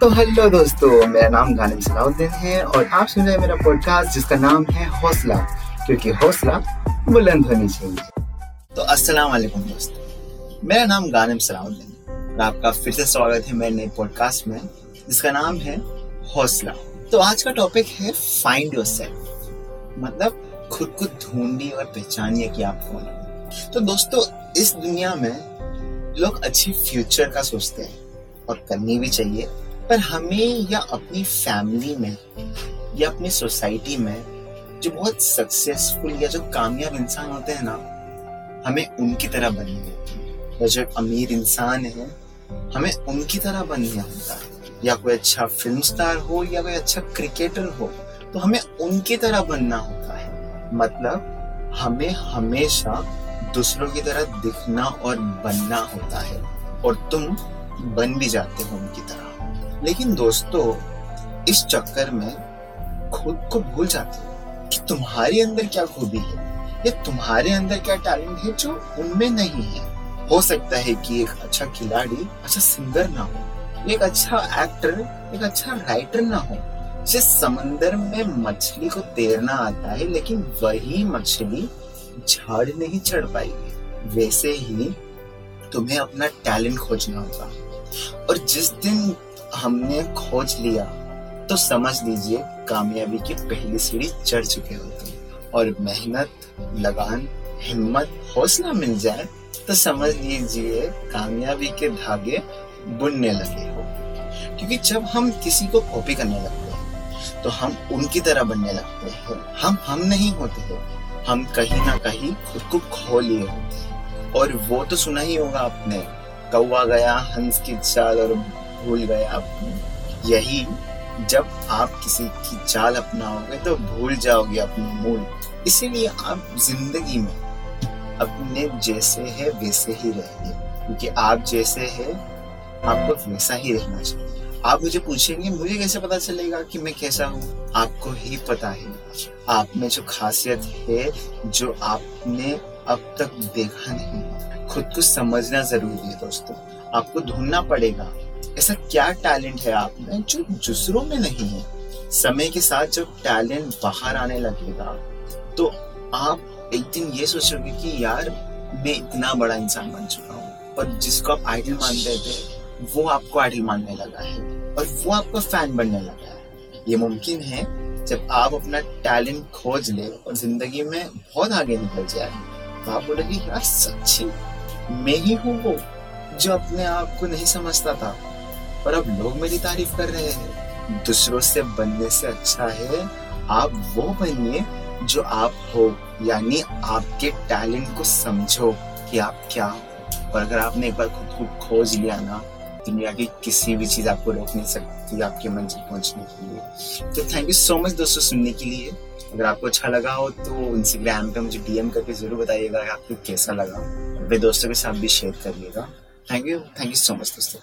तो हेलो दोस्तों, मेरा नाम गानिम सलाउद्दीन है और आप सुन रहे हैं मेरा पॉडकास्ट जिसका नाम है हौसला, क्योंकि हौसला बुलंद होनी चाहिए। तो अस्सलाम वालेकुम दोस्तों। मेरा नाम गानिम सलाउद्दीन और आपका फिर से स्वागत है मेरे नए पॉडकास्ट में, जिसका नाम है हौसला। तो आज का टॉपिक है फाइंड योर मतलब खुद को ढूंढिए और पहचानिए कि आप कौन हो? तो दोस्तों, इस दुनिया में लोग अच्छी फ्यूचर का सोचते हैं और करनी भी चाहिए। पर हमें या अपनी फैमिली में, या अपनी सोसाइटी में जो बहुत सक्सेसफुल या जो कामयाब इंसान होते हैं ना, हमें उनकी तरह बननी है। या जो अमीर इंसान है, हमें उनकी तरह बनना होता है। या कोई अच्छा फ़िल्म स्टार हो, या कोई अच्छा क्रिकेटर हो तो हमें उनकी तरह बनना होता है। मतलब हमें हमेशा दूसरों की तरह दिखना और बनना होता है। और तुम बन भी जाते हो उनकी तरह। लेकिन दोस्तों, इस चक्कर में खुद को भूल जाते हो कि तुम्हारे अंदर क्या खूबी है, या तुम्हारे अंदर क्या टैलेंट है जो उनमें नहीं है। हो सकता है कि एक अच्छा खिलाड़ी अच्छा सिंगर ना हो, एक अच्छा एक्टर, एक अच्छा राइटर ना हो, जिस समंदर में मछली को तैरना आता है, लेकिन वही मछली झाड़ नहीं चढ़ पाएगी। वैसे ही तुम्हें अपना टैलेंट खोजना होगा। और जिस दिन हमने खोज लिया तो समझ लीजिए कामयाबी की पहली सीढ़ी चढ़ चुके होते हैं। और मेहनत, लगान, हिम्मत हौसला मिल जाए तो समझ लीजिए कामयाबी के धागे बुनने लगे हो। क्योंकि जब हम किसी को कॉपी करने लगते हैं तो हम उनकी तरह बनने लगते हैं। हम हम नहीं होते हो, हम कहीं ना कहीं खुद को खो लिए होते हैं। और वो तो सुना ही होगा आपने कौआ गया, हंस की चाल और भूल गए आप यही, जब आप किसी की चाल अपनाओगे तो भूल जाओगे अपनी मूल। इसीलिए आप ज़िंदगी में अपने जैसे है, वैसे ही रहिए क्योंकि आप जैसे है, आपको वैसा ही रहना चाहिए। आप मुझे पूछेंगे, मुझे कैसे पता चलेगा कि मैं कैसा हूँ? आपको ही पता है। आप में जो खासियत है, जो आपने अब तक देखा नहीं, खुद को समझना ज़रूरी है दोस्तों। आपको ढूंढना पड़ेगा। ऐसा क्या टैलेंट है आप में जो दूसरों में नहीं है? समय के साथ जब टैलेंट बाहर आने लगेगा तो आप एक दिन ये सोचोगे कि यार, मैं इतना बड़ा इंसान बन चुका हूँ और जिसको आप आइडल मानते थे, वो आपको आइडल मानने लगा है और वो आपका फ़ैन बनने लगा है। ये मुमकिन है जब आप अपना टैलेंट खोज ले और ज़िंदगी में बहुत आगे निकल जाए। तो आप बोलोगे, यार, सच्ची? मैं ही हूँ वो जो अपने आप को नहीं समझता था। पर अब लोग मेरी तारीफ़ कर रहे हैं। दूसरों से बनने से अच्छा है, आप वो बनिए जो आप हो, यानी आपके टैलेंट को समझो कि आप क्या हो। और अगर आपने एक बार खुद को खोज लिया ना, दुनिया की किसी भी चीज़ आपको रोक नहीं सकती आपके मंजिल पहुँचने के लिए। तो थैंक यू सो मच दोस्तों सुनने के लिए। अगर आपको अच्छा लगा हो तो इंस्टाग्राम पे मुझे डीएम करके ज़रूर बताइएगा आपको कैसा लगा। अपने दोस्तों के साथ भी शेयर करिएगा। Thank you thank you so much दोस्तों।